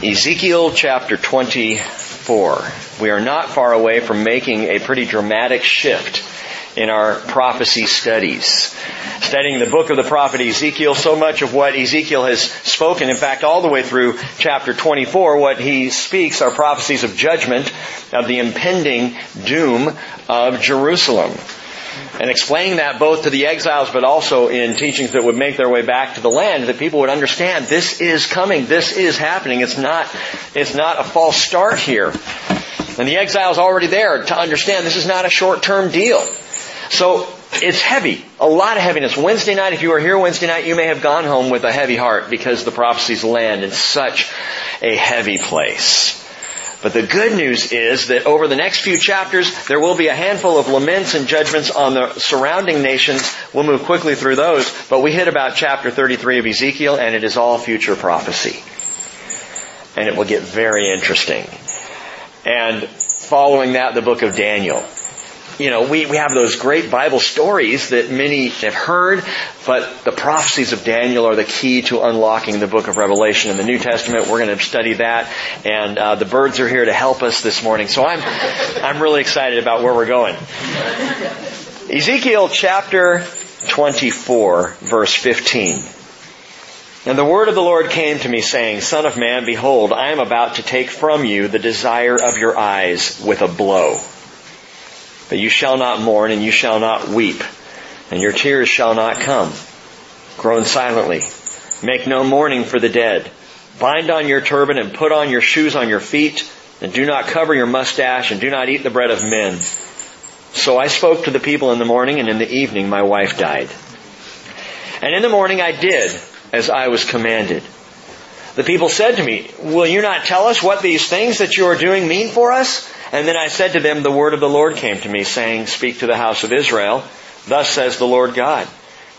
Ezekiel chapter 24. We are not far away from making a pretty dramatic shift in our prophecy studies. Studying the book of the prophet Ezekiel, so much of what Ezekiel has spoken, in fact all the way through chapter 24, what he speaks are prophecies of judgment, of the impending doom of Jerusalem and explaining that both to the exiles but also in teachings that would make their way back to the land that people would understand this is coming, this is happening. It's not, it's not a false start here. And the exile's already there to understand this is not a short-term deal. So it's heavy. A lot of heaviness. Wednesday night, if you were here Wednesday night, you may have gone home with a heavy heart because the prophecies land in such a heavy place. But the good news is that over the next few chapters, there will be a handful of laments and judgments on the surrounding nations. We'll move quickly through those, but we hit about chapter 33 of Ezekiel and it is all future prophecy. And it will get very interesting. And following that, the book of Daniel you know, we, we have those great Bible stories that many have heard, but the prophecies of Daniel are the key to unlocking the book of Revelation in the New Testament. We're going to study that, and uh, the birds are here to help us this morning. So I'm, I'm really excited about where we're going. Ezekiel chapter 24, verse 15. And the word of the Lord came to me saying, Son of man, behold, I am about to take from you the desire of your eyes with a blow. But you shall not mourn and you shall not weep, and your tears shall not come. Groan silently. Make no mourning for the dead. Bind on your turban and put on your shoes on your feet, and do not cover your mustache, and do not eat the bread of men. So I spoke to the people in the morning, and in the evening my wife died. And in the morning I did as I was commanded. The people said to me, Will you not tell us what these things that you are doing mean for us? And then I said to them, the word of the Lord came to me, saying, Speak to the house of Israel. Thus says the Lord God.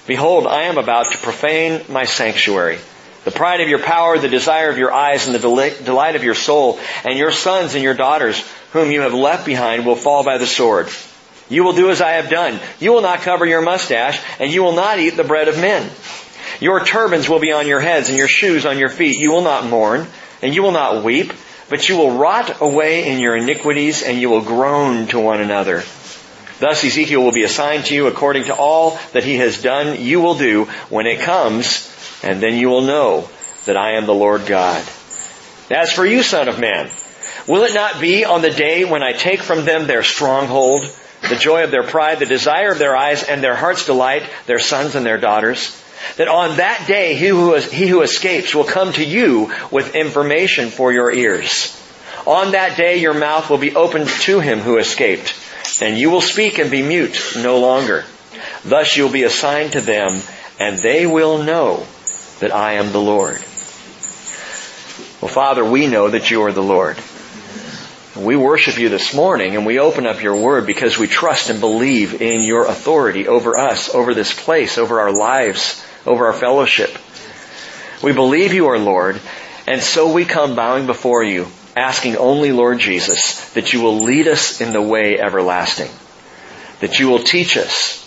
Behold, I am about to profane my sanctuary. The pride of your power, the desire of your eyes, and the delight of your soul, and your sons and your daughters, whom you have left behind, will fall by the sword. You will do as I have done. You will not cover your mustache, and you will not eat the bread of men. Your turbans will be on your heads, and your shoes on your feet. You will not mourn, and you will not weep, but you will rot away in your iniquities and you will groan to one another. Thus Ezekiel will be assigned to you according to all that he has done, you will do when it comes, and then you will know that I am the Lord God. As for you, son of man, will it not be on the day when I take from them their stronghold, the joy of their pride, the desire of their eyes, and their heart's delight, their sons and their daughters? That on that day, he who, is, he who escapes will come to you with information for your ears. On that day, your mouth will be opened to him who escaped, and you will speak and be mute no longer. Thus you'll be assigned to them, and they will know that I am the Lord. Well, Father, we know that you are the Lord. We worship you this morning and we open up your word because we trust and believe in your authority over us, over this place, over our lives, over our fellowship. We believe you are Lord, and so we come bowing before you, asking only, Lord Jesus, that you will lead us in the way everlasting. That you will teach us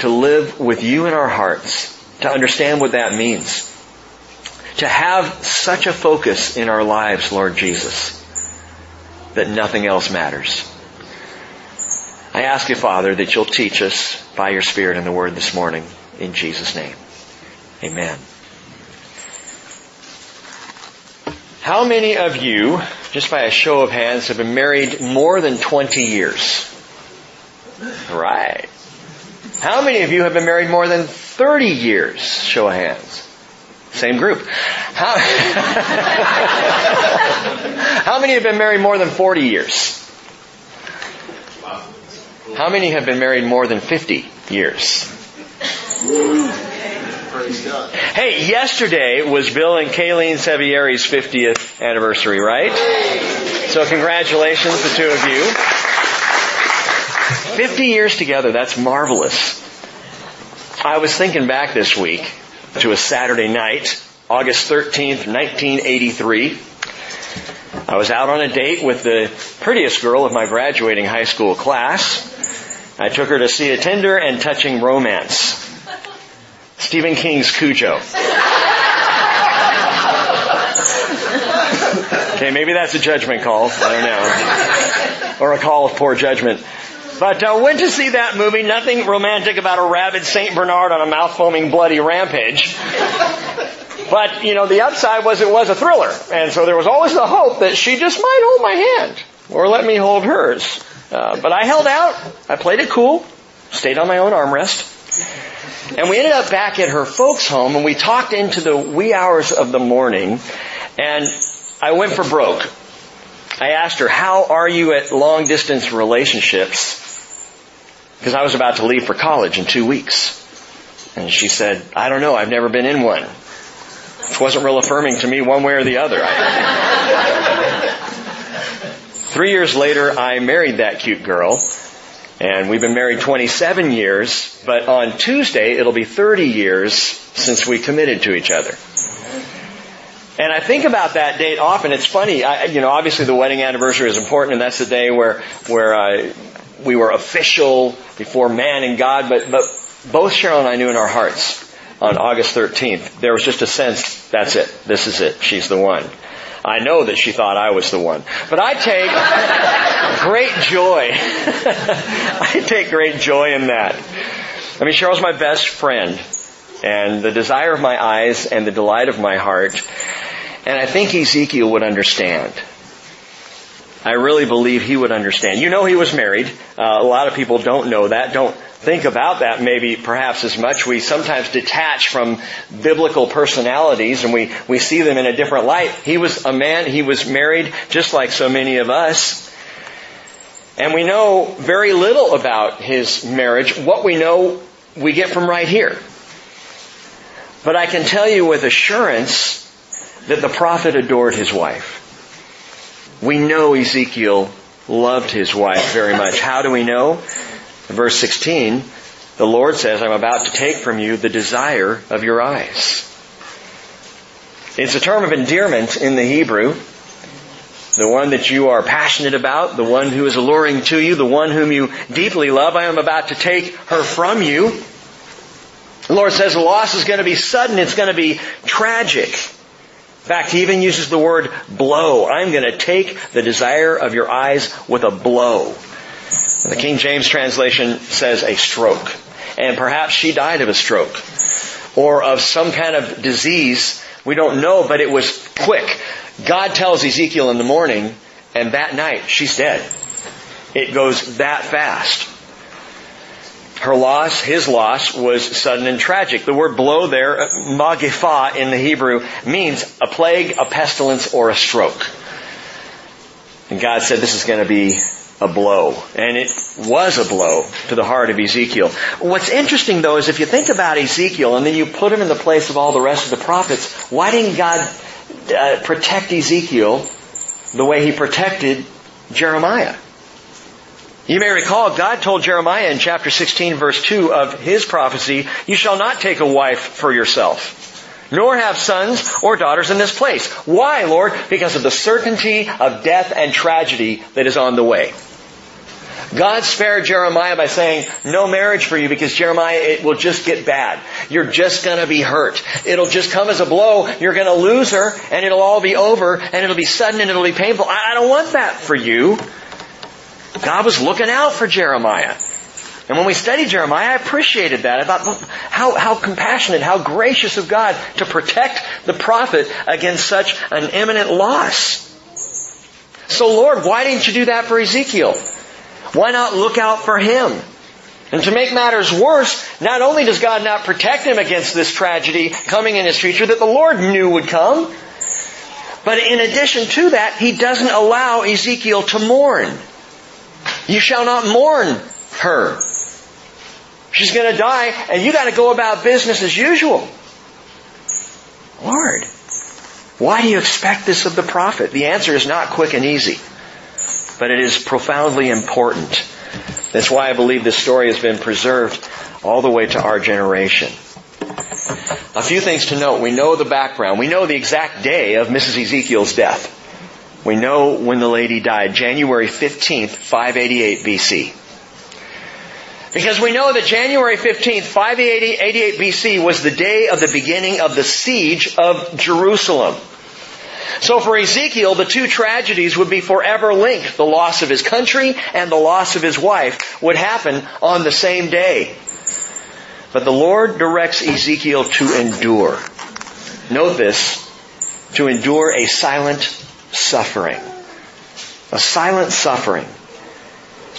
to live with you in our hearts, to understand what that means. To have such a focus in our lives, Lord Jesus, that nothing else matters. I ask you, Father, that you'll teach us by your Spirit in the Word this morning. In Jesus' name. Amen. How many of you, just by a show of hands, have been married more than 20 years? Right. How many of you have been married more than 30 years? Show of hands. Same group. How, How many have been married more than 40 years? How many have been married more than 50 years? Hey, yesterday was Bill and Kayleen Sevieri's 50th anniversary, right? So congratulations, the two of you. 50 years together, that's marvelous. I was thinking back this week to a Saturday night, August 13th, 1983. I was out on a date with the prettiest girl of my graduating high school class. I took her to see a tender and touching romance. Stephen King's Cujo. Okay, maybe that's a judgment call. I don't know. Or a call of poor judgment. But uh, went to see that movie. Nothing romantic about a rabid Saint Bernard on a mouth foaming bloody rampage. But you know, the upside was it was a thriller, and so there was always the hope that she just might hold my hand or let me hold hers. Uh, but I held out. I played it cool. Stayed on my own armrest. And we ended up back at her folks' home, and we talked into the wee hours of the morning. And I went for broke. I asked her, "How are you at long distance relationships?" because I was about to leave for college in two weeks. And she said, I don't know, I've never been in one. Which wasn't real affirming to me one way or the other. Three years later, I married that cute girl. And we've been married 27 years, but on Tuesday, it'll be 30 years since we committed to each other. And I think about that date often. It's funny, I, you know, obviously the wedding anniversary is important, and that's the day where where uh, we were official before man and God, but, but both Cheryl and I knew in our hearts on August 13th, there was just a sense, that's it. This is it. She's the one. I know that she thought I was the one. But I take great joy. I take great joy in that. I mean, Cheryl's my best friend and the desire of my eyes and the delight of my heart. And I think Ezekiel would understand. I really believe he would understand. You know he was married. Uh, a lot of people don't know that, don't think about that maybe perhaps as much. We sometimes detach from biblical personalities and we, we see them in a different light. He was a man, he was married just like so many of us. And we know very little about his marriage. What we know, we get from right here. But I can tell you with assurance that the prophet adored his wife. We know Ezekiel loved his wife very much. How do we know? Verse 16, the Lord says, I'm about to take from you the desire of your eyes. It's a term of endearment in the Hebrew. The one that you are passionate about, the one who is alluring to you, the one whom you deeply love. I am about to take her from you. The Lord says the loss is going to be sudden. It's going to be tragic In fact, he even uses the word blow. I'm going to take the desire of your eyes with a blow. The King James translation says a stroke. And perhaps she died of a stroke or of some kind of disease. We don't know, but it was quick. God tells Ezekiel in the morning, and that night she's dead. It goes that fast. Her loss, his loss, was sudden and tragic. The word blow there, uh, magifa in the Hebrew, means a plague, a pestilence, or a stroke. And God said this is going to be a blow. And it was a blow to the heart of Ezekiel. What's interesting though is if you think about Ezekiel and then you put him in the place of all the rest of the prophets, why didn't God uh, protect Ezekiel the way he protected Jeremiah? You may recall God told Jeremiah in chapter 16 verse 2 of his prophecy, you shall not take a wife for yourself, nor have sons or daughters in this place. Why, Lord? Because of the certainty of death and tragedy that is on the way. God spared Jeremiah by saying, no marriage for you because Jeremiah, it will just get bad. You're just gonna be hurt. It'll just come as a blow. You're gonna lose her and it'll all be over and it'll be sudden and it'll be painful. I don't want that for you. God was looking out for Jeremiah. And when we studied Jeremiah, I appreciated that. I thought, how, how compassionate, how gracious of God to protect the prophet against such an imminent loss. So Lord, why didn't you do that for Ezekiel? Why not look out for him? And to make matters worse, not only does God not protect him against this tragedy coming in his future that the Lord knew would come, but in addition to that, he doesn't allow Ezekiel to mourn. You shall not mourn her. She's going to die, and you got to go about business as usual. Lord, why do you expect this of the prophet? The answer is not quick and easy, but it is profoundly important. That's why I believe this story has been preserved all the way to our generation. A few things to note. We know the background. We know the exact day of Mrs. Ezekiel's death. We know when the lady died, January 15th, 588 BC. Because we know that January 15th, 588 BC was the day of the beginning of the siege of Jerusalem. So for Ezekiel, the two tragedies would be forever linked. The loss of his country and the loss of his wife would happen on the same day. But the Lord directs Ezekiel to endure. Note this, to endure a silent suffering. A silent suffering.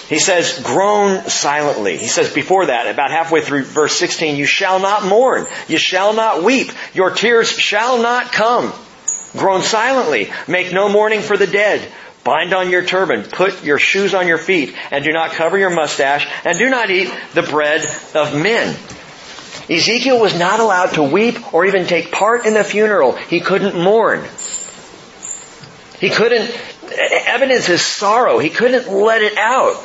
He says, groan silently. He says before that, about halfway through verse 16, you shall not mourn. You shall not weep. Your tears shall not come. Groan silently. Make no mourning for the dead. Bind on your turban. Put your shoes on your feet. And do not cover your mustache. And do not eat the bread of men. Ezekiel was not allowed to weep or even take part in the funeral. He couldn't mourn. He couldn't evidence his sorrow. He couldn't let it out.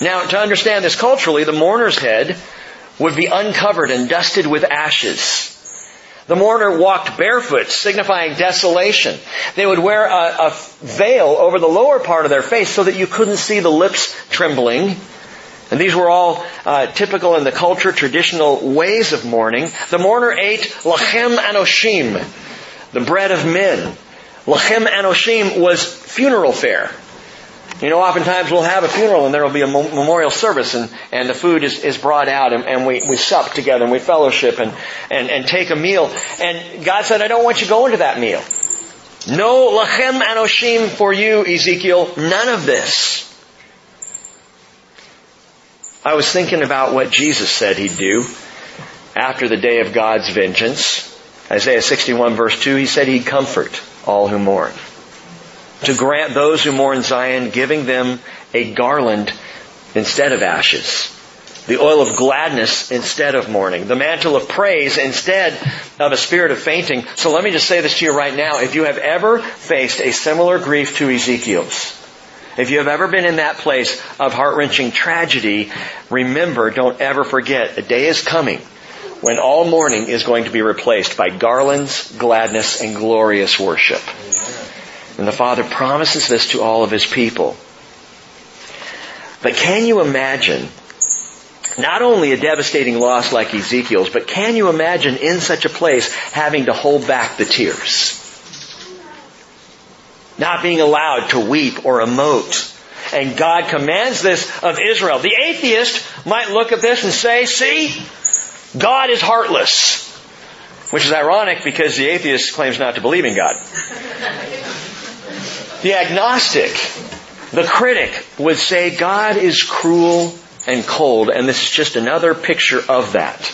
Now, to understand this culturally, the mourner's head would be uncovered and dusted with ashes. The mourner walked barefoot, signifying desolation. They would wear a, a, veil over the lower part of their face so that you couldn't see the lips trembling. And these were all uh, typical in the culture, traditional ways of mourning. The mourner ate lechem anoshim, the bread of men. Lechem anoshim was funeral fare. You know, oftentimes we'll have a funeral and there will be a memorial service and, and the food is, is brought out and, and we, we sup together and we fellowship and, and, and take a meal. And God said, I don't want you going to that meal. No lechem anoshim for you, Ezekiel. None of this. I was thinking about what Jesus said he'd do after the day of God's vengeance. Isaiah 61 verse 2, he said he'd comfort all who mourn to grant those who mourn Zion, giving them a garland instead of ashes, the oil of gladness instead of mourning, the mantle of praise instead of a spirit of fainting. So let me just say this to you right now. If you have ever faced a similar grief to Ezekiel's, if you have ever been in that place of heart-wrenching tragedy, remember, don't ever forget, a day is coming when all mourning is going to be replaced by garlands, gladness, and glorious worship. And the Father promises this to all of His people. But can you imagine not only a devastating loss like Ezekiel's, but can you imagine in such a place having to hold back the tears? Not being allowed to weep or emote. And God commands this of Israel. The atheist might look at this and say, see, God is heartless. Which is ironic because the atheist claims not to believe in God. The agnostic, the critic would say God is cruel and cold, and this is just another picture of that.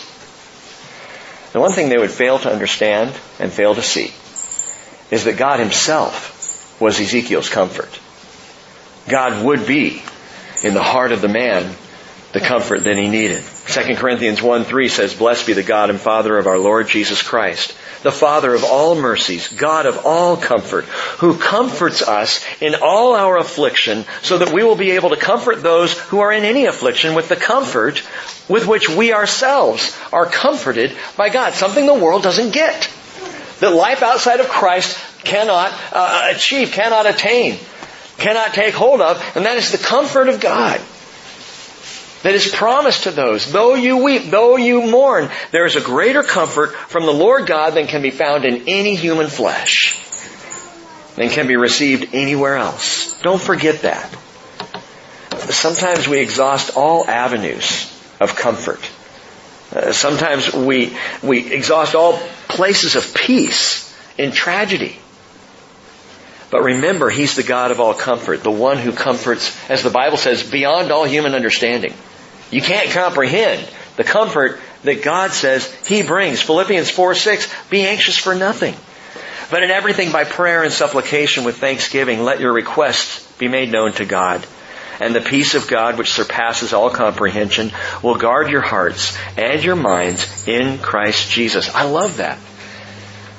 The one thing they would fail to understand and fail to see is that God himself was Ezekiel's comfort. God would be in the heart of the man the comfort that he needed. 2 Corinthians 1 3 says, Blessed be the God and Father of our Lord Jesus Christ the Father of all mercies, God of all comfort, who comforts us in all our affliction so that we will be able to comfort those who are in any affliction with the comfort with which we ourselves are comforted by God. Something the world doesn't get. That life outside of Christ cannot uh, achieve, cannot attain, cannot take hold of, and that is the comfort of God that is promised to those. Though you weep, though you mourn, there is a greater comfort from the Lord God than can be found in any human flesh, than can be received anywhere else. Don't forget that. Sometimes we exhaust all avenues of comfort. Uh, sometimes we, we exhaust all places of peace in tragedy. But remember, He's the God of all comfort, the one who comforts, as the Bible says, beyond all human understanding. You can't comprehend the comfort that God says He brings. Philippians 4, 6, be anxious for nothing. But in everything by prayer and supplication with thanksgiving, let your requests be made known to God. And the peace of God, which surpasses all comprehension, will guard your hearts and your minds in Christ Jesus. I love that.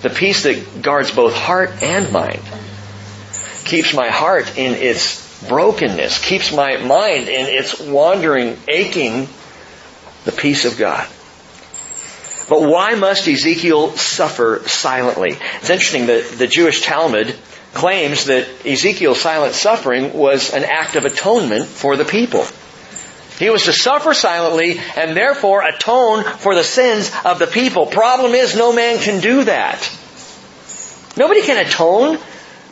The peace that guards both heart and mind keeps my heart in its brokenness, keeps my mind in its wandering, aching, the peace of God. But why must Ezekiel suffer silently? It's interesting that the Jewish Talmud claims that Ezekiel's silent suffering was an act of atonement for the people. He was to suffer silently and therefore atone for the sins of the people. Problem is, no man can do that. Nobody can atone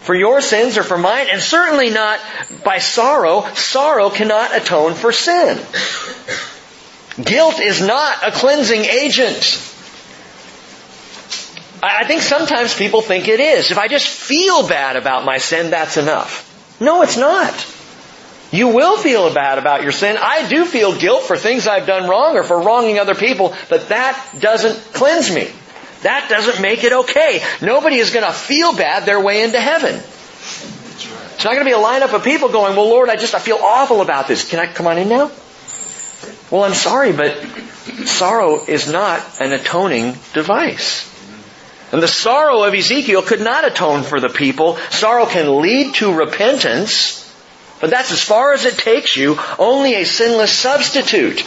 for your sins or for mine, and certainly not by sorrow. Sorrow cannot atone for sin. Guilt is not a cleansing agent. I think sometimes people think it is. If I just feel bad about my sin, that's enough. No, it's not. You will feel bad about your sin. I do feel guilt for things I've done wrong or for wronging other people, but that doesn't cleanse me. That doesn't make it okay. Nobody is going to feel bad their way into heaven. It's not going to be a lineup of people going, well, Lord, I just, I feel awful about this. Can I come on in now? Well, I'm sorry, but sorrow is not an atoning device. And the sorrow of Ezekiel could not atone for the people. Sorrow can lead to repentance, but that's as far as it takes you. Only a sinless substitute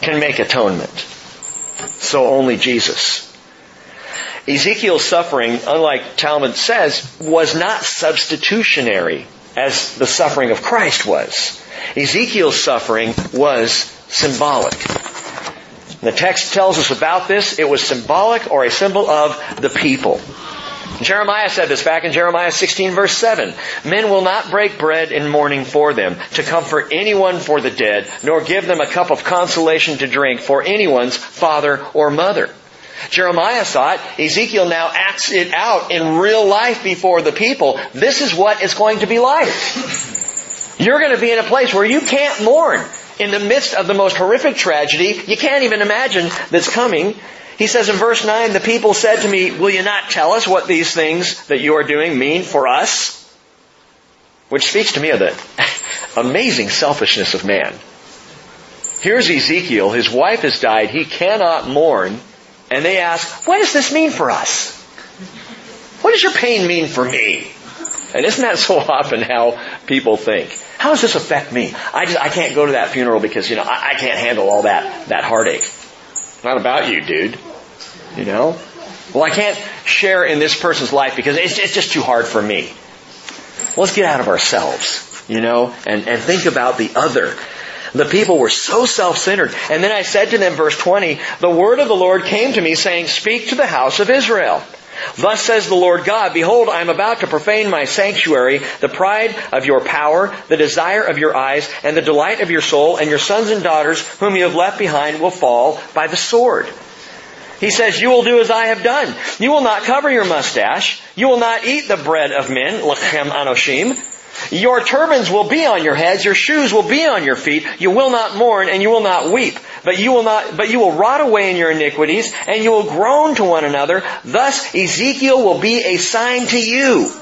can make atonement. So only Jesus. Ezekiel's suffering, unlike Talmud says, was not substitutionary as the suffering of Christ was. Ezekiel's suffering was symbolic. The text tells us about this. It was symbolic or a symbol of the people. Jeremiah said this back in Jeremiah 16 verse 7. Men will not break bread in mourning for them to comfort anyone for the dead, nor give them a cup of consolation to drink for anyone's father or mother. Jeremiah saw it. Ezekiel now acts it out in real life before the people. This is what it's going to be like. You're going to be in a place where you can't mourn in the midst of the most horrific tragedy you can't even imagine that's coming. He says in verse 9, the people said to me, will you not tell us what these things that you are doing mean for us? Which speaks to me of the amazing selfishness of man. Here's Ezekiel, his wife has died, he cannot mourn, and they ask, what does this mean for us? What does your pain mean for me? And isn't that so often how people think? How does this affect me? I just, I can't go to that funeral because, you know, I, I can't handle all that, that heartache. Not about you, dude. You know? Well, I can't share in this person's life because it's, it's just too hard for me. Let's get out of ourselves, you know, and, and think about the other. The people were so self-centered. And then I said to them, verse 20, the word of the Lord came to me saying, speak to the house of Israel. Thus says the Lord God, Behold, I am about to profane my sanctuary, the pride of your power, the desire of your eyes, and the delight of your soul, and your sons and daughters whom you have left behind will fall by the sword. He says, you will do as I have done. You will not cover your mustache. You will not eat the bread of men, lechem anoshim. Your turbans will be on your heads, your shoes will be on your feet, you will not mourn and you will not weep, but you will not, but you will rot away in your iniquities and you will groan to one another. Thus Ezekiel will be a sign to you.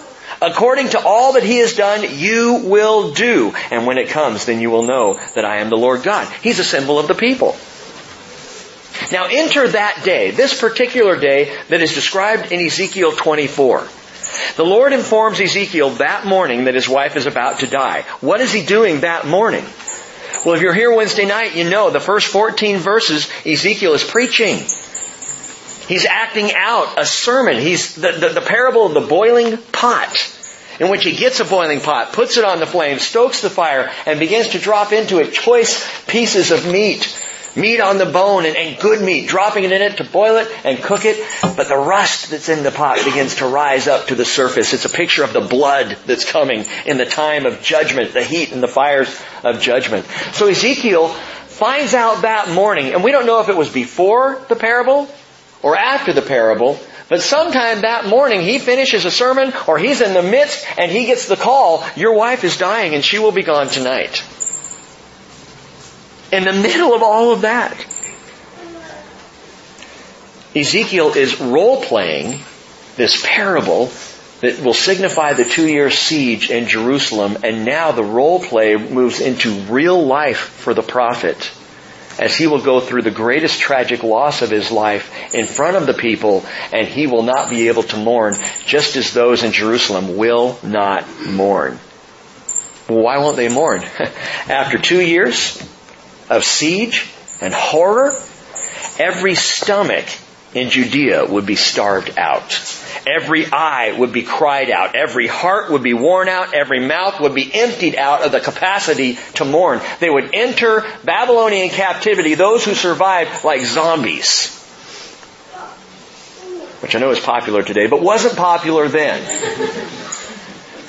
According to all that he has done, you will do. And when it comes, then you will know that I am the Lord God. He's a symbol of the people. Now enter that day, this particular day that is described in Ezekiel 24. The Lord informs Ezekiel that morning that his wife is about to die. What is he doing that morning? Well, if you're here Wednesday night, you know the first 14 verses Ezekiel is preaching. He's acting out a sermon. He's the, the, the parable of the boiling pot in which he gets a boiling pot, puts it on the flame, stokes the fire, and begins to drop into it choice pieces of meat meat on the bone and, and, good meat, dropping it in it to boil it and cook it. But the rust that's in the pot begins to rise up to the surface. It's a picture of the blood that's coming in the time of judgment, the heat and the fires of judgment. So Ezekiel finds out that morning, and we don't know if it was before the parable or after the parable, but sometime that morning he finishes a sermon or he's in the midst and he gets the call, your wife is dying and she will be gone tonight in the middle of all of that. Ezekiel is role playing this parable that will signify the two year siege in Jerusalem and now the role play moves into real life for the prophet as he will go through the greatest tragic loss of his life in front of the people and he will not be able to mourn just as those in Jerusalem will not mourn. why won't they mourn? After two years, of siege and horror, every stomach in Judea would be starved out. Every eye would be cried out. Every heart would be worn out. Every mouth would be emptied out of the capacity to mourn. They would enter Babylonian captivity, those who survived, like zombies. which I know is popular today, but wasn't popular then.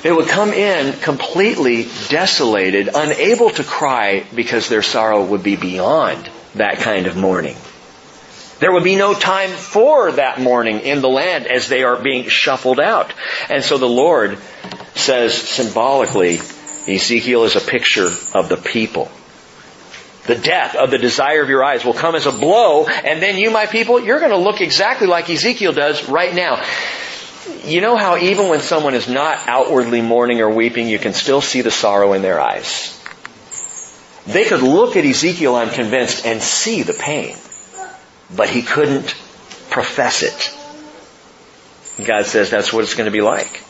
They would come in completely desolated, unable to cry because their sorrow would be beyond that kind of mourning. There would be no time for that mourning in the land as they are being shuffled out. And so the Lord says symbolically, Ezekiel is a picture of the people. The death of the desire of your eyes will come as a blow, and then you, my people, you're going to look exactly like Ezekiel does right now. You know how even when someone is not outwardly mourning or weeping, you can still see the sorrow in their eyes. They could look at Ezekiel, I'm convinced, and see the pain, but he couldn't profess it. God says that's what it's going to be like.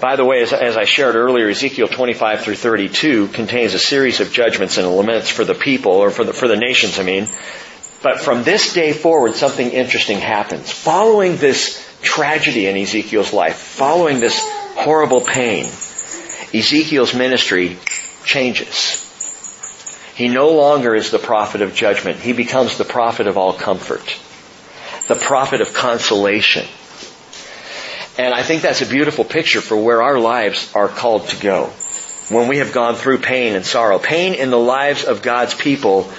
By the way, as, as, I shared earlier, Ezekiel 25 through 32 contains a series of judgments and laments for the people, or for the, for the nations, I mean. But from this day forward, something interesting happens. Following this tragedy in Ezekiel's life, following this horrible pain, Ezekiel's ministry changes. He no longer is the prophet of judgment. He becomes the prophet of all comfort. The prophet of consolation. And I think that's a beautiful picture for where our lives are called to go. When we have gone through pain and sorrow. Pain in the lives of God's people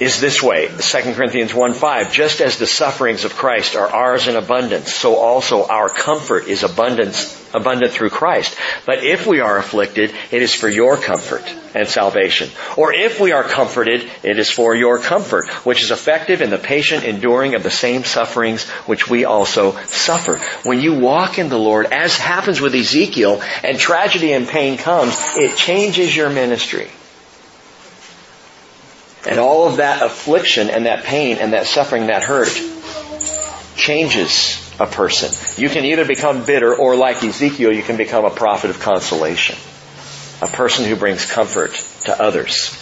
is this way. 2 Corinthians 1 5. Just as the sufferings of Christ are ours in abundance, so also our comfort is abundance, abundant through Christ. But if we are afflicted, it is for your comfort and salvation. Or if we are comforted, it is for your comfort, which is effective in the patient enduring of the same sufferings which we also suffer. When you walk in the Lord, as happens with Ezekiel, and tragedy and pain comes, it changes your ministry. And all of that affliction and that pain and that suffering, that hurt, changes a person. You can either become bitter or like Ezekiel, you can become a prophet of consolation. A person who brings comfort to others.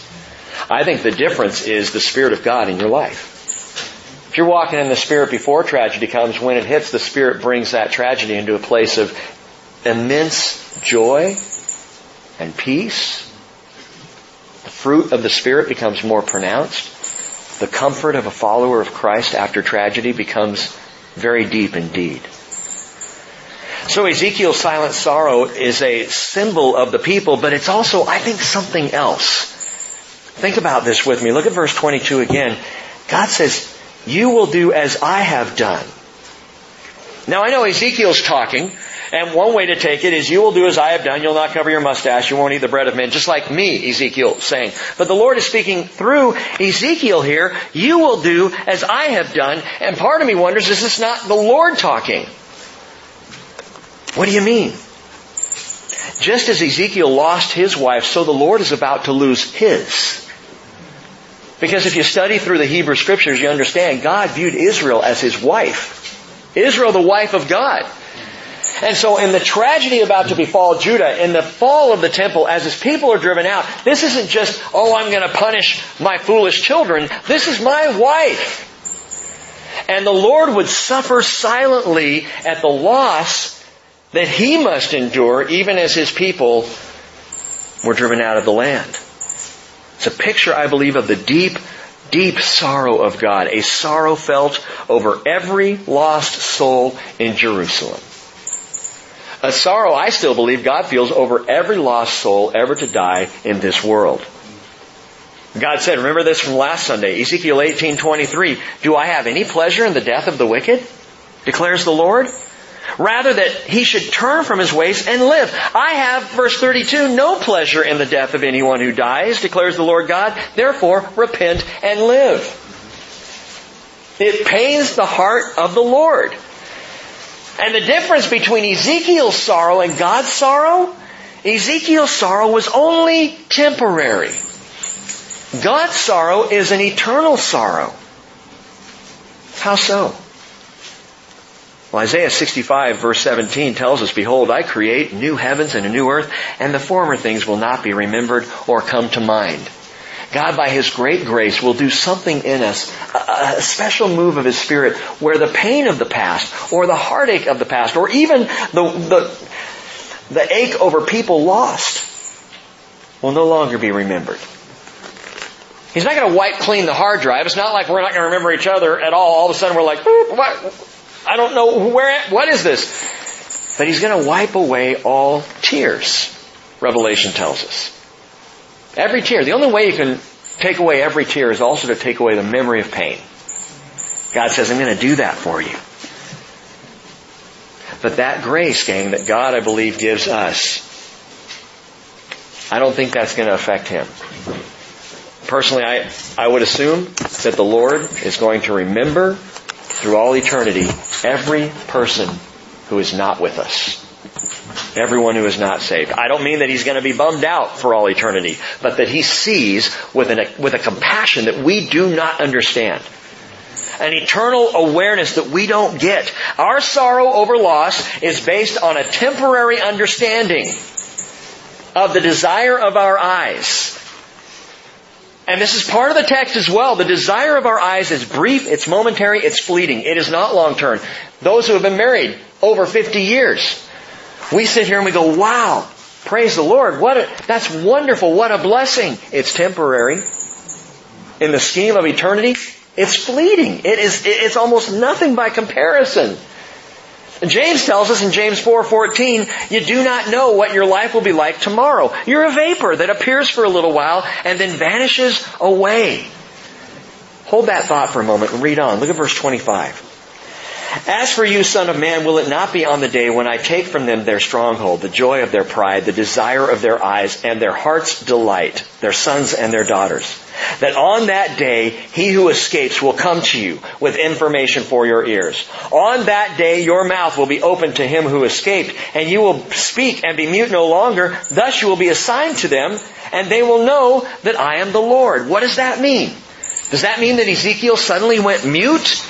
I think the difference is the Spirit of God in your life. If you're walking in the Spirit before tragedy comes, when it hits, the Spirit brings that tragedy into a place of immense joy and peace fruit of the Spirit becomes more pronounced. The comfort of a follower of Christ after tragedy becomes very deep indeed. So Ezekiel's silent sorrow is a symbol of the people, but it's also, I think, something else. Think about this with me. Look at verse 22 again. God says, you will do as I have done. Now I know Ezekiel's talking, and one way to take it is you will do as I have done. You'll not cover your mustache. You won't eat the bread of men, just like me, Ezekiel saying. But the Lord is speaking through Ezekiel here. You will do as I have done. And part of me wonders, is this not the Lord talking? What do you mean? Just as Ezekiel lost his wife, so the Lord is about to lose his. Because if you study through the Hebrew scriptures, you understand God viewed Israel as his wife. Israel, the wife of God. And so in the tragedy about to befall Judah, in the fall of the temple, as his people are driven out, this isn't just, oh, I'm going to punish my foolish children. This is my wife. And the Lord would suffer silently at the loss that he must endure even as his people were driven out of the land. It's a picture, I believe, of the deep, deep sorrow of God, a sorrow felt over every lost soul in Jerusalem. A sorrow I still believe God feels over every lost soul ever to die in this world. God said, remember this from last Sunday, Ezekiel 18:23, "Do I have any pleasure in the death of the wicked?" declares the Lord. Rather that he should turn from his ways and live. I have, verse 32, no pleasure in the death of anyone who dies, declares the Lord God. Therefore, repent and live. It pains the heart of the Lord and the difference between Ezekiel's sorrow and God's sorrow, Ezekiel's sorrow was only temporary. God's sorrow is an eternal sorrow. How so? Well, Isaiah 65 verse 17 tells us, Behold, I create new heavens and a new earth, and the former things will not be remembered or come to mind. God, by His great grace, will do something in us, a, special move of His Spirit, where the pain of the past, or the heartache of the past, or even the, the, the ache over people lost, will no longer be remembered. He's not going to wipe clean the hard drive. It's not like we're not going to remember each other at all. All of a sudden we're like, what? I don't know where, what is this? But he's going to wipe away all tears, Revelation tells us. Every tear. The only way you can take away every tear is also to take away the memory of pain. God says, I'm going to do that for you. But that grace, gang, that God, I believe, gives us, I don't think that's going to affect him. Personally, I, I would assume that the Lord is going to remember through all eternity every person who is not with us. Everyone who is not saved. I don't mean that he's going to be bummed out for all eternity, but that he sees with, an, with a compassion that we do not understand an eternal awareness that we don't get. Our sorrow over loss is based on a temporary understanding of the desire of our eyes. And this is part of the text as well. The desire of our eyes is brief, it's momentary, it's fleeting. It is not long term. Those who have been married over 50 years, we sit here and we go, wow, praise the Lord. What a, that's wonderful. What a blessing. It's temporary. In the scheme of eternity, it's fleeting. It is, it's almost nothing by comparison. And James tells us in James 4:14, you do not know what your life will be like tomorrow. You're a vapor that appears for a little while and then vanishes away. Hold that thought for a moment and read on. Look at verse 25. As for you, son of man, will it not be on the day when I take from them their stronghold, the joy of their pride, the desire of their eyes, and their heart's delight, their sons and their daughters? That on that day, he who escapes will come to you with information for your ears. On that day, your mouth will be open to him who escaped, and you will speak and be mute no longer. Thus you will be assigned to them, and they will know that I am the Lord. What does that mean? Does that mean that Ezekiel suddenly went mute?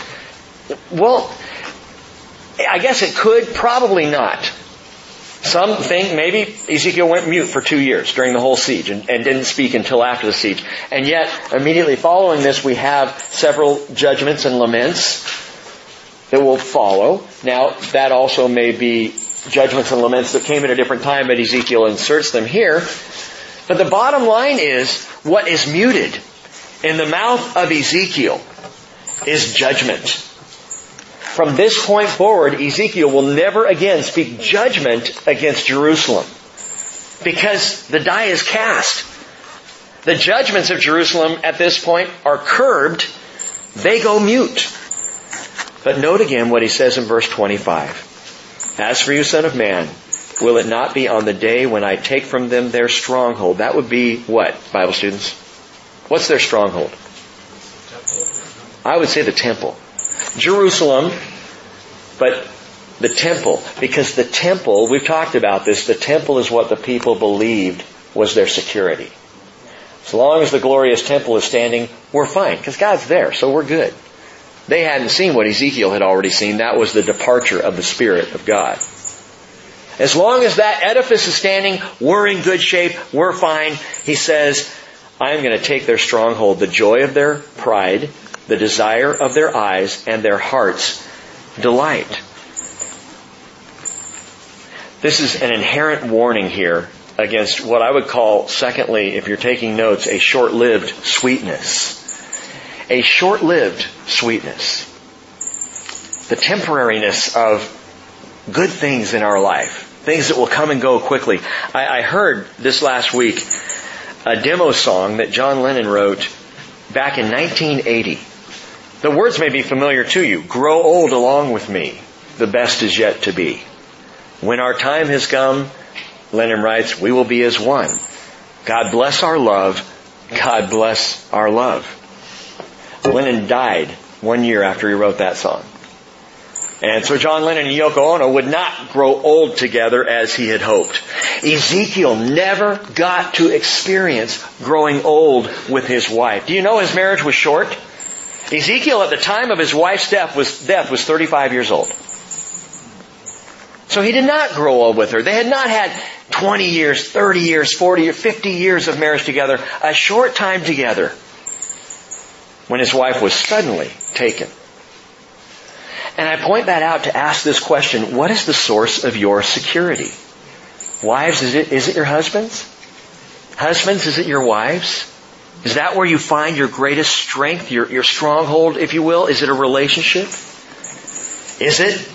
Well, I guess it could, probably not. Some think maybe Ezekiel went mute for two years during the whole siege and, and, didn't speak until after the siege. And yet, immediately following this, we have several judgments and laments that will follow. Now, that also may be judgments and laments that came at a different time, but Ezekiel inserts them here. But the bottom line is, what is muted in the mouth of Ezekiel is judgment. From this point forward, Ezekiel will never again speak judgment against Jerusalem. Because the die is cast. The judgments of Jerusalem at this point are curbed. They go mute. But note again what he says in verse 25. As for you, son of man, will it not be on the day when I take from them their stronghold? That would be what, Bible students? What's their stronghold? I would say the temple. Jerusalem, but the temple, because the temple, we've talked about this, the temple is what the people believed was their security. As long as the glorious temple is standing, we're fine, because God's there, so we're good. They hadn't seen what Ezekiel had already seen. That was the departure of the Spirit of God. As long as that edifice is standing, we're in good shape, we're fine. He says, I am going to take their stronghold, the joy of their pride, the desire of their eyes and their heart's delight. This is an inherent warning here against what I would call, secondly, if you're taking notes, a short-lived sweetness. A short-lived sweetness. The temporariness of good things in our life. Things that will come and go quickly. I, I heard this last week a demo song that John Lennon wrote back in 1980. The words may be familiar to you. Grow old along with me. The best is yet to be. When our time has come, Lennon writes, we will be as one. God bless our love. God bless our love. Lennon died one year after he wrote that song. And so John Lennon and Yoko Ono would not grow old together as he had hoped. Ezekiel never got to experience growing old with his wife. Do you know his marriage was short? Ezekiel at the time of his wife's death was, death was 35 years old. So he did not grow old with her. They had not had 20 years, 30 years, 40 or 50 years of marriage together, a short time together when his wife was suddenly taken. And I point that out to ask this question, what is the source of your security? Wives, is it, is it your husbands? Husbands, is it your wives? Is that where you find your greatest strength, your, your stronghold, if you will? Is it a relationship? Is it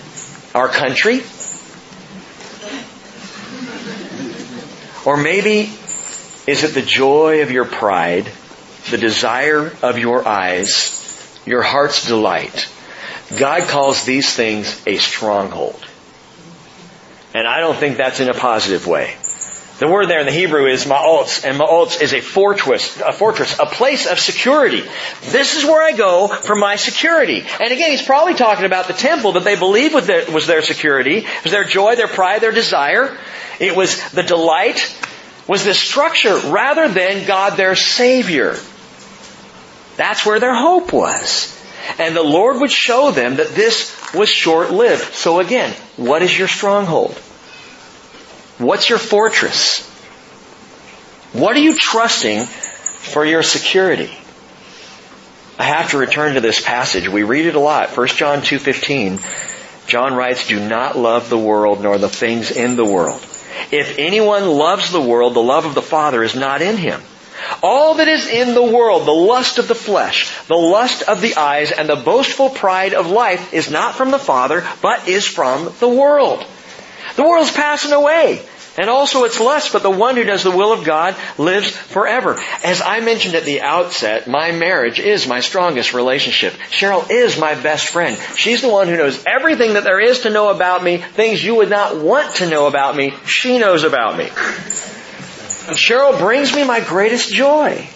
our country? Or maybe is it the joy of your pride, the desire of your eyes, your heart's delight? God calls these things a stronghold. And I don't think that's in a positive way. The word there in the Hebrew is ma'otz, and ma'otz is a fortress, a fortress, a place of security. This is where I go for my security. And again, he's probably talking about the temple that they believed was their, was their security, it was their joy, their pride, their desire. It was the delight, was this structure rather than God their Savior. That's where their hope was. And the Lord would show them that this was short-lived. So again, what is your stronghold? What's your fortress? What are you trusting for your security? I have to return to this passage. We read it a lot. 1 John 2.15. John writes, Do not love the world nor the things in the world. If anyone loves the world, the love of the Father is not in him. All that is in the world, the lust of the flesh, the lust of the eyes, and the boastful pride of life is not from the Father, but is from the world. The world's passing away. And also its lust, but the one who does the will of God lives forever. As I mentioned at the outset, my marriage is my strongest relationship. Cheryl is my best friend. She's the one who knows everything that there is to know about me, things you would not want to know about me, she knows about me. Cheryl brings me my greatest joy.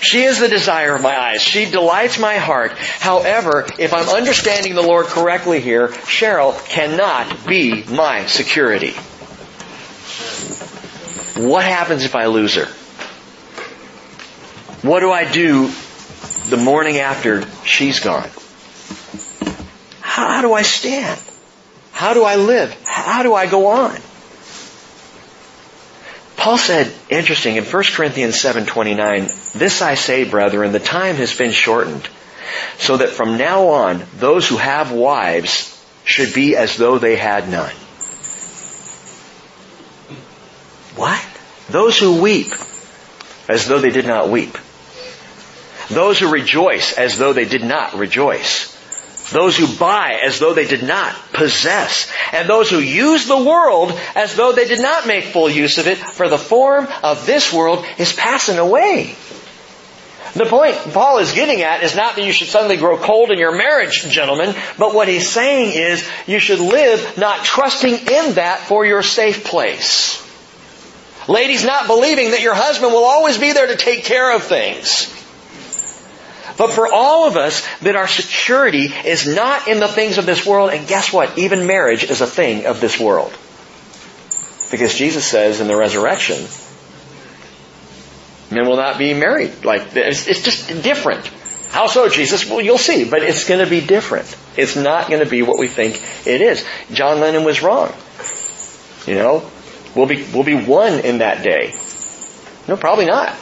She is the desire of my eyes. She delights my heart. However, if I'm understanding the Lord correctly here, Cheryl cannot be my security. What happens if I lose her? What do I do the morning after she's gone? How, do I stand? How do I live? How do I go on? Paul said, interesting, in 1 Corinthians 7.29, This I say, brethren, the time has been shortened, so that from now on, those who have wives should be as though they had none. What? Those who weep as though they did not weep. Those who rejoice as though they did not rejoice. Those who buy as though they did not possess. And those who use the world as though they did not make full use of it, for the form of this world is passing away. The point Paul is getting at is not that you should suddenly grow cold in your marriage, gentlemen, but what he's saying is you should live not trusting in that for your safe place. Ladies, not believing that your husband will always be there to take care of things. But for all of us, that our security is not in the things of this world, and guess what? Even marriage is a thing of this world. Because Jesus says in the resurrection, men will not be married like this. It's just different. How so, Jesus? Well, you'll see, but it's going to be different. It's not going to be what we think it is. John Lennon was wrong. You know, we'll be, we'll be one in that day. No, probably not.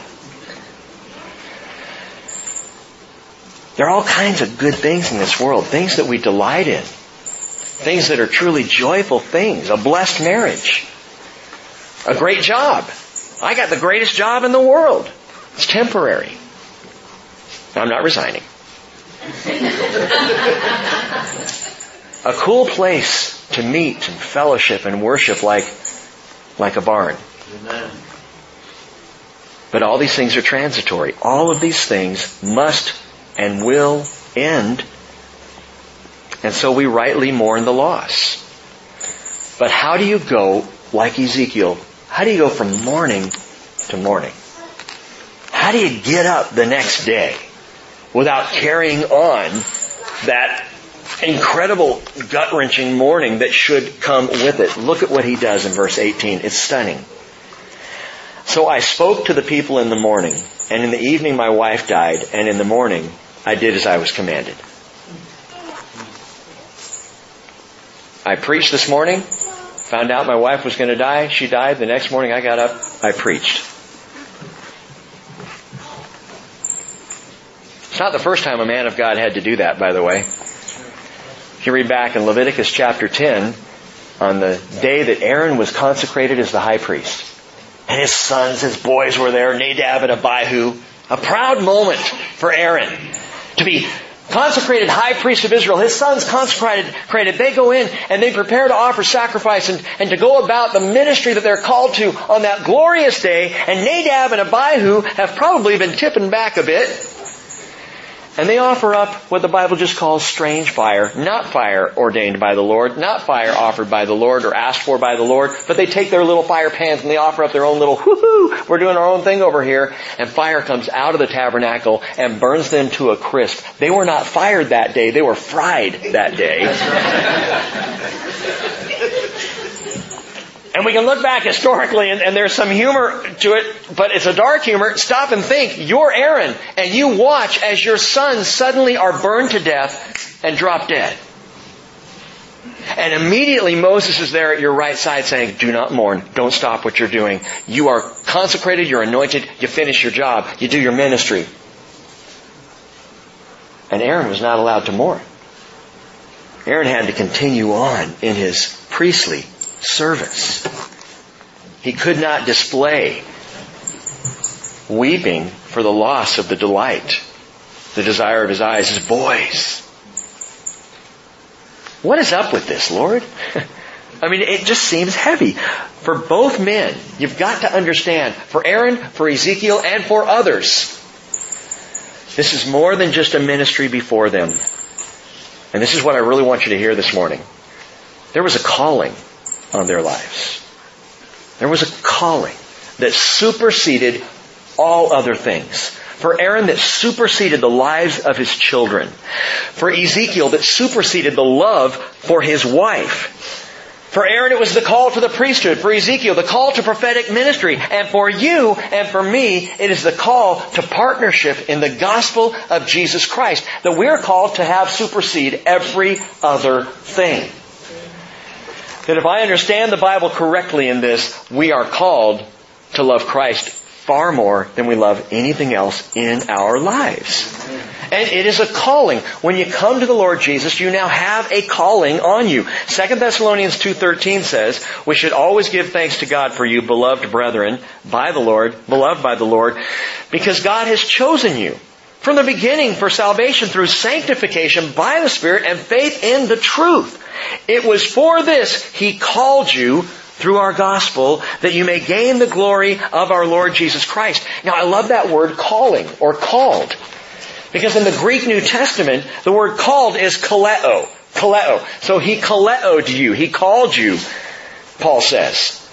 There are all kinds of good things in this world, things that we delight in, things that are truly joyful things, a blessed marriage, a great job. I got the greatest job in the world. It's temporary. I'm not resigning. a cool place to meet and fellowship and worship like, like a barn. Amen. But all these things are transitory. All of these things must and will end. And so we rightly mourn the loss. But how do you go, like Ezekiel, how do you go from morning to morning? How do you get up the next day without carrying on that incredible gut-wrenching mourning that should come with it? Look at what he does in verse 18. It's stunning. So I spoke to the people in the morning, and in the evening my wife died, and in the morning I did as I was commanded. I preached this morning, found out my wife was going to die. She died. The next morning I got up, I preached. It's not the first time a man of God had to do that, by the way. If you read back in Leviticus chapter 10, on the day that Aaron was consecrated as the high priest, and his sons, his boys were there, Nadab and Abihu, A proud moment for Aaron to be consecrated high priest of Israel. His sons consecrated, created. They go in and they prepare to offer sacrifice and, and to go about the ministry that they're called to on that glorious day. And Nadab and Abihu have probably been tipping back a bit and they offer up what the Bible just calls strange fire, not fire ordained by the Lord, not fire offered by the Lord or asked for by the Lord, but they take their little fire pans and they offer up their own little whoo-hoo, we're doing our own thing over here, and fire comes out of the tabernacle and burns them to a crisp. They were not fired that day, they were fried that day. And we can look back historically and, and, there's some humor to it, but it's a dark humor. Stop and think. You're Aaron and you watch as your sons suddenly are burned to death and drop dead. And immediately Moses is there at your right side saying, do not mourn. Don't stop what you're doing. You are consecrated. You're anointed. You finish your job. You do your ministry. And Aaron was not allowed to mourn. Aaron had to continue on in his priestly service. He could not display weeping for the loss of the delight, the desire of his eyes, his boys. What is up with this, Lord? I mean, it just seems heavy. For both men, you've got to understand, for Aaron, for Ezekiel, and for others, this is more than just a ministry before them. And this is what I really want you to hear this morning. There was a calling on their lives. There was a calling that superseded all other things. For Aaron, that superseded the lives of his children. For Ezekiel, that superseded the love for his wife. For Aaron, it was the call to the priesthood. For Ezekiel, the call to prophetic ministry. And for you and for me, it is the call to partnership in the gospel of Jesus Christ. That we're called to have supersede every other thing that if I understand the Bible correctly in this, we are called to love Christ far more than we love anything else in our lives. And it is a calling. When you come to the Lord Jesus, you now have a calling on you. 2 Thessalonians 2.13 says, we should always give thanks to God for you, beloved brethren, by the Lord, beloved by the Lord, because God has chosen you from the beginning for salvation through sanctification by the Spirit and faith in the truth. It was for this He called you through our gospel that you may gain the glory of our Lord Jesus Christ. Now I love that word calling or called. Because in the Greek New Testament, the word called is kaleo. Kaleo. So he kaleoed you. He called you, Paul says.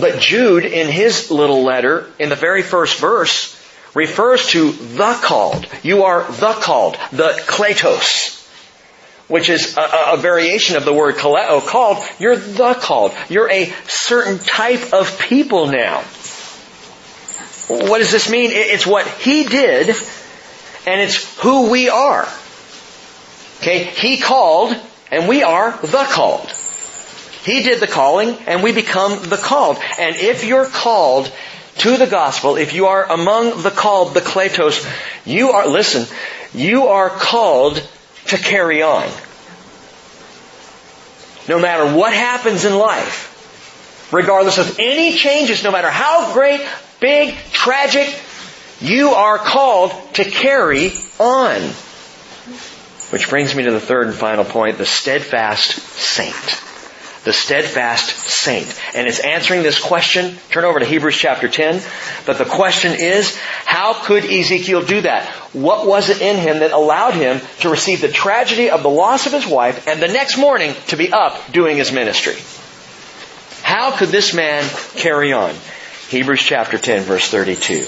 But Jude, in his little letter, in the very first verse, refers to the called. You are the called, the kletos which is a, a, variation of the word kaleo, called, you're the called. You're a certain type of people now. What does this mean? It's what He did, and it's who we are. Okay? He called, and we are the called. He did the calling, and we become the called. And if you're called to the gospel, if you are among the called, the kletos, you are, listen, you are called to carry on. No matter what happens in life, regardless of any changes, no matter how great, big, tragic, you are called to carry on. Which brings me to the third and final point, the steadfast saint the steadfast saint. And it's answering this question. Turn over to Hebrews chapter 10. But the question is, how could Ezekiel do that? What was it in him that allowed him to receive the tragedy of the loss of his wife and the next morning to be up doing his ministry? How could this man carry on? Hebrews chapter 10 verse 32.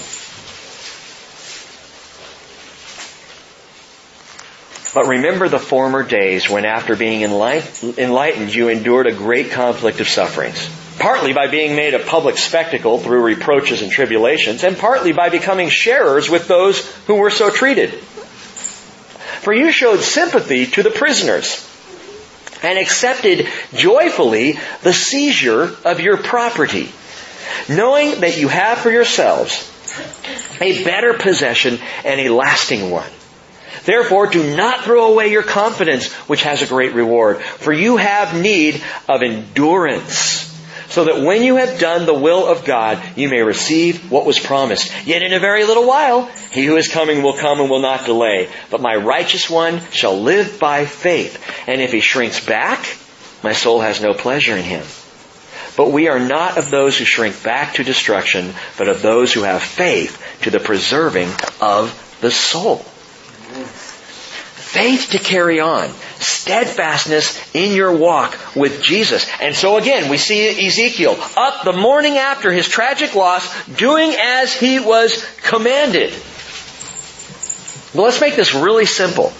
But remember the former days when after being enlightened you endured a great conflict of sufferings. Partly by being made a public spectacle through reproaches and tribulations, and partly by becoming sharers with those who were so treated. For you showed sympathy to the prisoners, and accepted joyfully the seizure of your property, knowing that you have for yourselves a better possession and a lasting one. Therefore, do not throw away your confidence, which has a great reward, for you have need of endurance so that when you have done the will of God, you may receive what was promised. Yet in a very little while, he who is coming will come and will not delay. But my righteous one shall live by faith. And if he shrinks back, my soul has no pleasure in him. But we are not of those who shrink back to destruction, but of those who have faith to the preserving of the soul. Faith to carry on. Steadfastness in your walk with Jesus. And so again, we see Ezekiel up the morning after his tragic loss, doing as he was commanded. But let's make this really simple.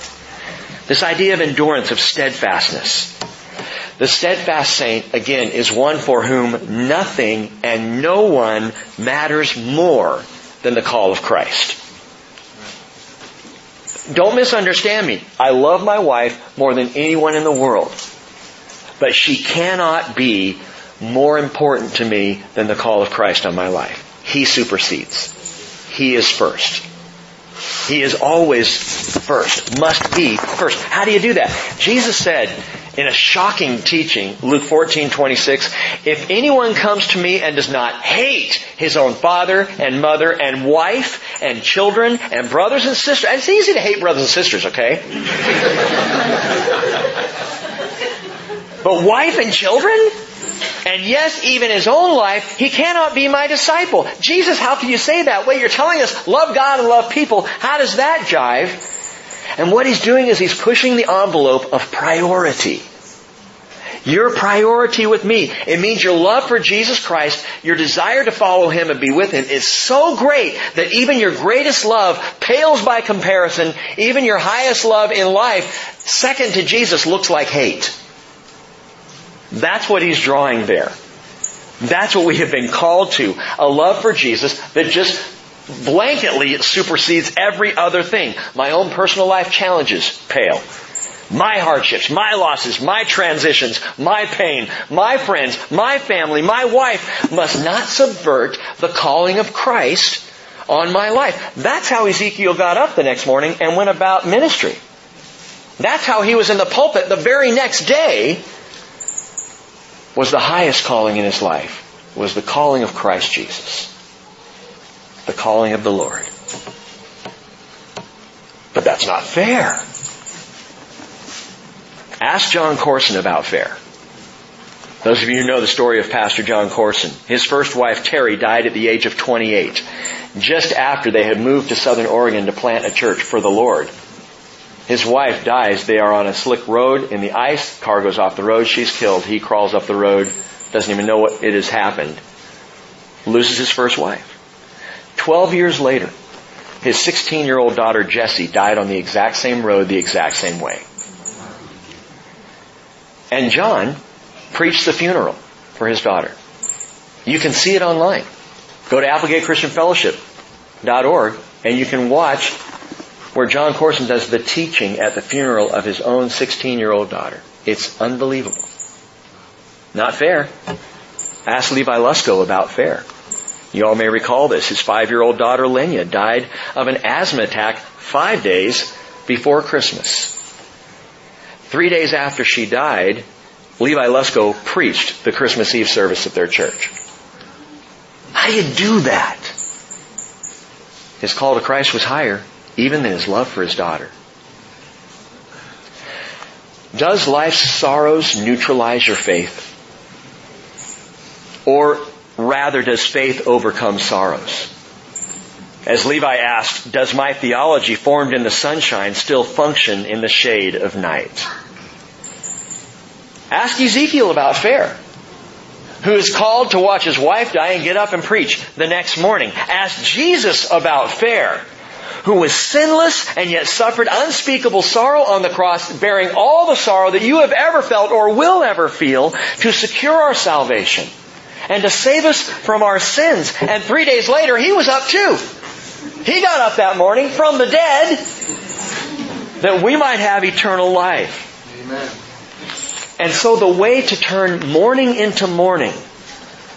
This idea of endurance, of steadfastness. The steadfast saint, again, is one for whom nothing and no one matters more than the call of Christ. Don't misunderstand me. I love my wife more than anyone in the world. But she cannot be more important to me than the call of Christ on my life. He supersedes. He is first. He is always first. Must be first. How do you do that? Jesus said in a shocking teaching, Luke 14, 26, if anyone comes to me and does not hate his own father and mother and wife and children and brothers and sisters, and it's easy to hate brothers and sisters, okay? but wife and children? And yes, even his own life, he cannot be my disciple. Jesus, how can you say that? Wait, you're telling us love God and love people. How does that jive? And what he's doing is he's pushing the envelope of priority. Your priority with me. It means your love for Jesus Christ, your desire to follow Him and be with Him is so great that even your greatest love pales by comparison. Even your highest love in life, second to Jesus, looks like hate. That's what He's drawing there. That's what we have been called to. A love for Jesus that just blanketly it supersedes every other thing. My own personal life challenges pale. My hardships, my losses, my transitions, my pain, my friends, my family, my wife must not subvert the calling of Christ on my life. That's how Ezekiel got up the next morning and went about ministry. That's how he was in the pulpit the very next day was the highest calling in his life, was the calling of Christ Jesus. The calling of the Lord. But that's not fair. Ask Jon Courson about fair. Those of you who know the story of Pastor Jon Courson, his first wife Terri died at the age of 28, just after they had moved to Southern Oregon to plant a church for the Lord. His wife dies. They are on a slick road in the ice. Car goes off the road. She's killed. He crawls up the road. Doesn't even know what it has happened. Loses his first wife. Twelve years later, his 16 year old daughter Jessie died on the exact same road the exact same way. And Jon preached the funeral for his daughter. You can see it online. Go to ApplegateChristianFellowship.org and you can watch where Jon Courson does the teaching at the funeral of his own 16 year old daughter. It's unbelievable. Not fair. Ask Levi Lusko about fair. You all may recall this. His five year old daughter Lenya died of an asthma attack five days before Christmas. Three days after she died, Levi Lusko preached the Christmas Eve service at their church. How do you do that? His call to Christ was higher even than his love for his daughter. Does life's sorrows neutralize your faith? Or rather, does faith overcome sorrows? As Levi asked, does my theology formed in the sunshine still function in the shade of night? Ask Ezekiel about fair, who is called to watch his wife die and get up and preach the next morning. Ask Jesus about fair, who was sinless and yet suffered unspeakable sorrow on the cross, bearing all the sorrow that you have ever felt or will ever feel to secure our salvation and to save us from our sins. And three days later, he was up too. He got up that morning from the dead that we might have eternal life. Amen. And so the way to turn mourning into mourning,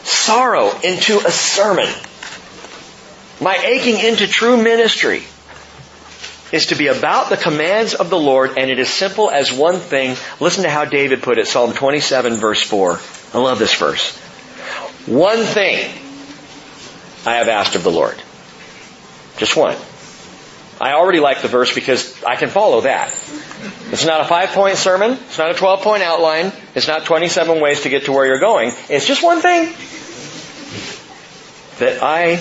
sorrow into a sermon, my aching into true ministry, is to be about the commands of the Lord, and it is simple as one thing. Listen to how David put it, Psalm 27 verse 4. I love this verse. One thing I have asked of the Lord. Just one. I already like the verse because I can follow that. It's not a five point sermon. It's not a 12 point outline. It's not 27 ways to get to where you're going. It's just one thing. That I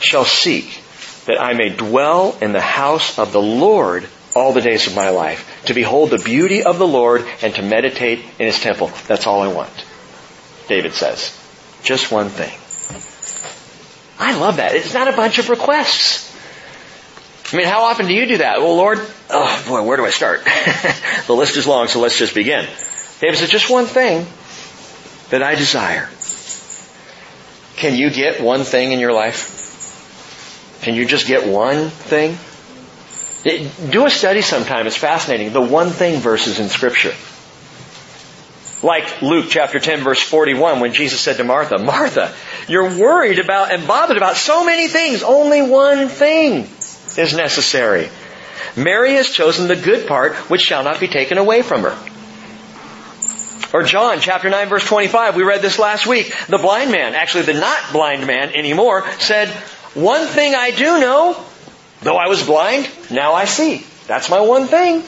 shall seek, that I may dwell in the house of the Lord all the days of my life, to behold the beauty of the Lord and to meditate in his temple. That's all I want. David says. Just one thing. I love that. It's not a bunch of requests. I mean, how often do you do that? Well, Lord, oh boy, where do I start? the list is long, so let's just begin. David said, just one thing that I desire. Can you get one thing in your life? Can you just get one thing? Do a study sometime. It's fascinating. The one thing verses in scripture. Like Luke chapter 10 verse 41 when Jesus said to Martha, Martha, you're worried about and bothered about so many things. Only one thing is necessary. Mary has chosen the good part which shall not be taken away from her. Or John chapter 9 verse 25, we read this last week. The blind man, actually the not blind man anymore, said, one thing I do know, though I was blind, now I see. That's my one thing.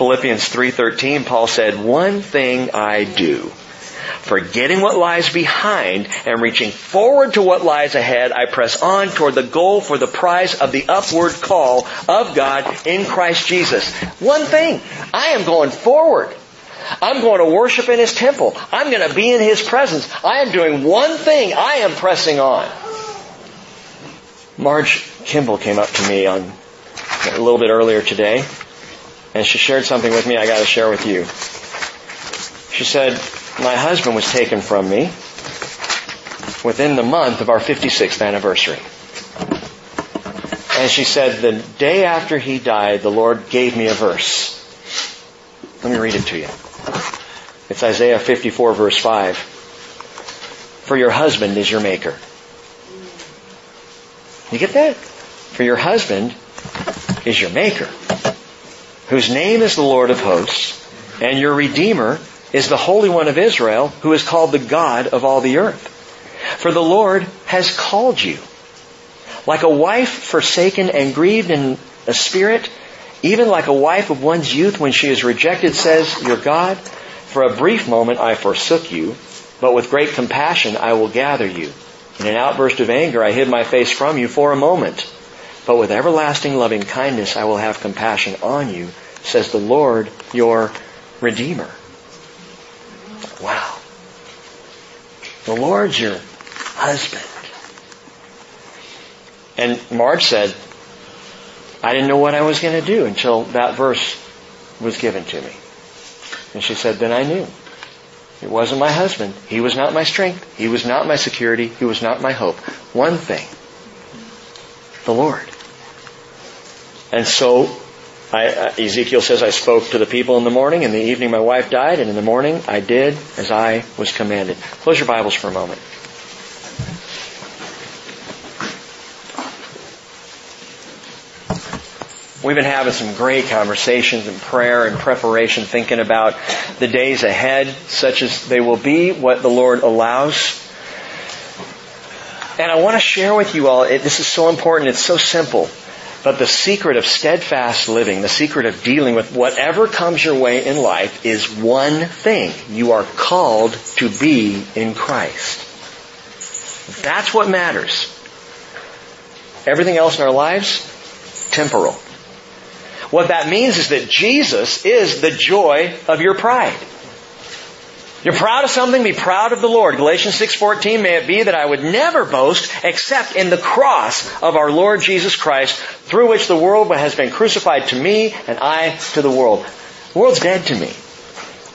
Philippians 3:13 Paul said, "One thing I do, forgetting what lies behind and reaching forward to what lies ahead, I press on toward the goal for the prize of the upward call of God in Christ Jesus." One thing, I am going forward. I'm going to worship in His temple. I'm going to be in His presence. I am doing one thing. I am pressing on. Marge Kimball came up to me on a little bit earlier today and she shared something with me I got to share with you. She said, My husband was taken from me within the month of our 56th anniversary. And she said, The day after he died, the Lord gave me a verse. Let me read it to you. It's Isaiah 54 verse 5. For your husband is your maker. You get that? For your husband is your maker whose name is the Lord of hosts, and your Redeemer is the Holy One of Israel, who is called the God of all the earth. For the Lord has called you. Like a wife forsaken and grieved in a spirit, even like a wife of one's youth when she is rejected, says your God, for a brief moment I forsook you, but with great compassion I will gather you. In an outburst of anger I hid my face from you for a moment. But with everlasting loving kindness I will have compassion on you, says the Lord your Redeemer. Wow. The Lord's your husband. And Marge said, I didn't know what I was going to do until that verse was given to me. And she said, then I knew. It wasn't my husband. He was not my strength. He was not my security. He was not my hope. One thing. The Lord. And so I, uh, Ezekiel says, I spoke to the people in the morning. In the evening, my wife died, and in the morning, I did as I was commanded. Close your Bibles for a moment. We've been having some great conversations and prayer and preparation, thinking about the days ahead, such as they will be, what the Lord allows. And I want to share with you all, it, this is so important, it's so simple. But the secret of steadfast living, the secret of dealing with whatever comes your way in life is one thing. You are called to be in Christ. That's what matters. Everything else in our lives, temporal. What that means is that Jesus is the joy of your pride. You're proud of something, be proud of the Lord. Galatians 6:14 may it be that I would never boast except in the cross of our Lord Jesus Christ, through which the world has been crucified to me and I to the world. The world's dead to me.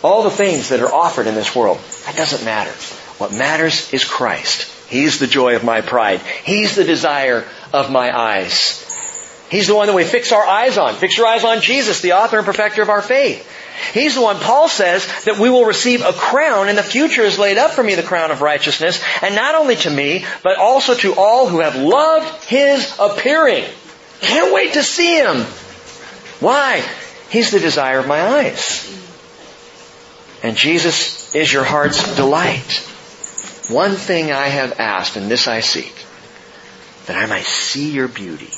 All the things that are offered in this world, that doesn't matter. What matters is Christ. He's the joy of my pride. He's the desire of my eyes. He's the one that we fix our eyes on. Fix your eyes on Jesus, the author and perfecter of our faith. He's the one, Paul says, that we will receive a crown and the future is laid up for me, the crown of righteousness, and not only to me, but also to all who have loved His appearing. Can't wait to see Him. Why? He's the desire of my eyes. And Jesus is your heart's delight. One thing I have asked, and this I seek, that I might see your beauty,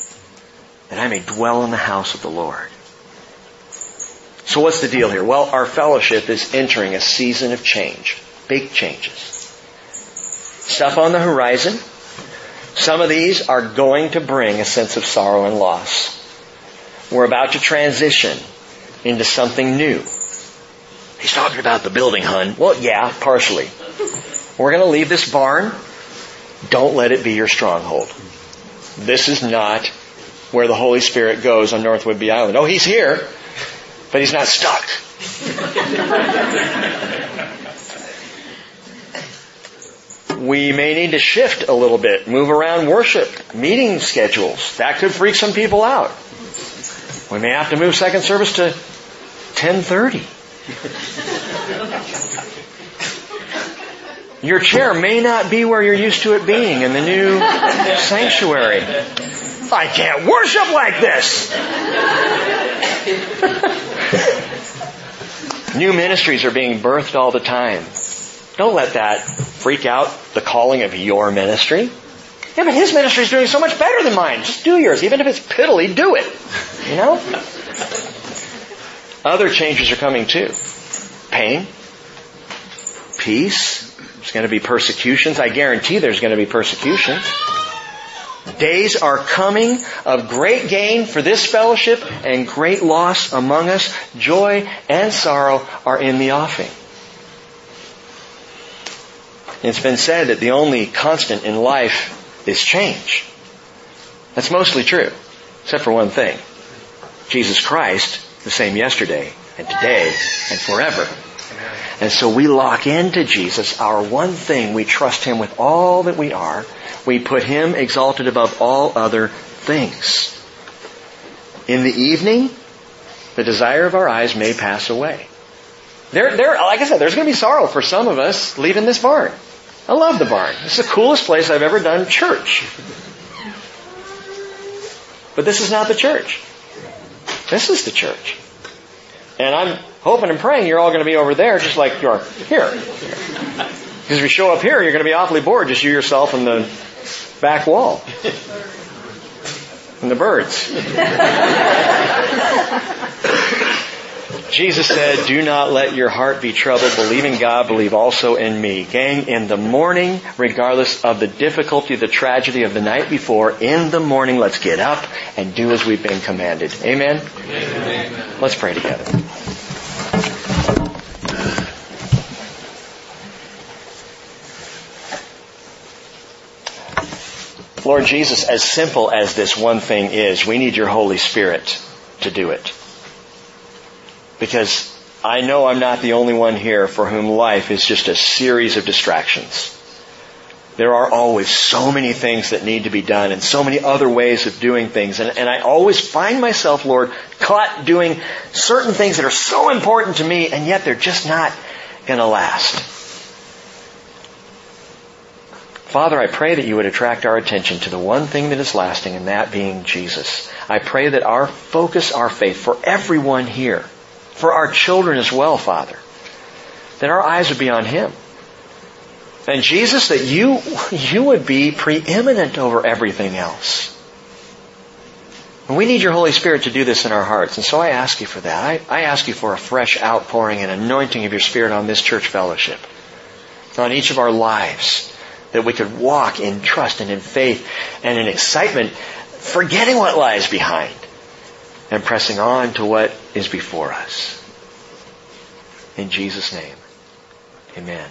that I may dwell in the house of the Lord. So what's the deal here? Well, our fellowship is entering a season of change. Big changes. Stuff on the horizon. Some of these are going to bring a sense of sorrow and loss. We're about to transition into something new. He's talking about the building, hun. Well, yeah, partially. We're going to leave this barn. Don't let it be your stronghold. This is not where the Holy Spirit goes on North Whidbey Island. Oh, he's here, but he's not stuck. we may need to shift a little bit, move around worship, meeting schedules. That could freak some people out. We may have to move second service to 1030. Your chair may not be where you're used to it being in the new sanctuary. I can't worship like this. new ministries are being birthed all the time. Don't let that freak out the calling of your ministry. Yeah, but his ministry is doing so much better than mine. Just do yours. Even if it's piddly, do it. You know? Other changes are coming too. Pain. Peace. There's going to be persecutions. I guarantee there's going to be persecutions. Days are coming of great gain for this fellowship and great loss among us. Joy and sorrow are in the offing. It's been said that the only constant in life is change. That's mostly true, except for one thing. Jesus Christ, the same yesterday and today and forever. And so we lock into Jesus, our one thing. We trust Him with all that we are. We put Him exalted above all other things. In the evening, the desire of our eyes may pass away. There, there, like I said, there's going to be sorrow for some of us leaving this barn. I love the barn. It's the coolest place I've ever done church. But this is not the church. This is the church. And I'm hoping and praying you're all going to be over there just like you are here. Because if you show up here, you're going to be awfully bored, just you yourself and the back wall. And the birds. Jesus said, do not let your heart be troubled. Believe in God, believe also in me. Gang, in the morning, regardless of the difficulty, the tragedy of the night before, in the morning, let's get up and do as we've been commanded. Amen? Amen. Let's pray together. Lord Jesus, as simple as this one thing is, we need your Holy Spirit to do it. Because I know I'm not the only one here for whom life is just a series of distractions. There are always so many things that need to be done and so many other ways of doing things. And, and I always find myself, Lord, caught doing certain things that are so important to me and yet they're just not going to last. Father, I pray that you would attract our attention to the one thing that is lasting and that being Jesus. I pray that our focus, our faith for everyone here for our children as well, Father. That our eyes would be on Him. And Jesus, that you, you would be preeminent over everything else. And we need your Holy Spirit to do this in our hearts. And so I ask you for that. I, I ask you for a fresh outpouring and anointing of your Spirit on this church fellowship. On each of our lives. That we could walk in trust and in faith and in excitement, forgetting what lies behind and pressing on to what is before us. In Jesus' name, amen.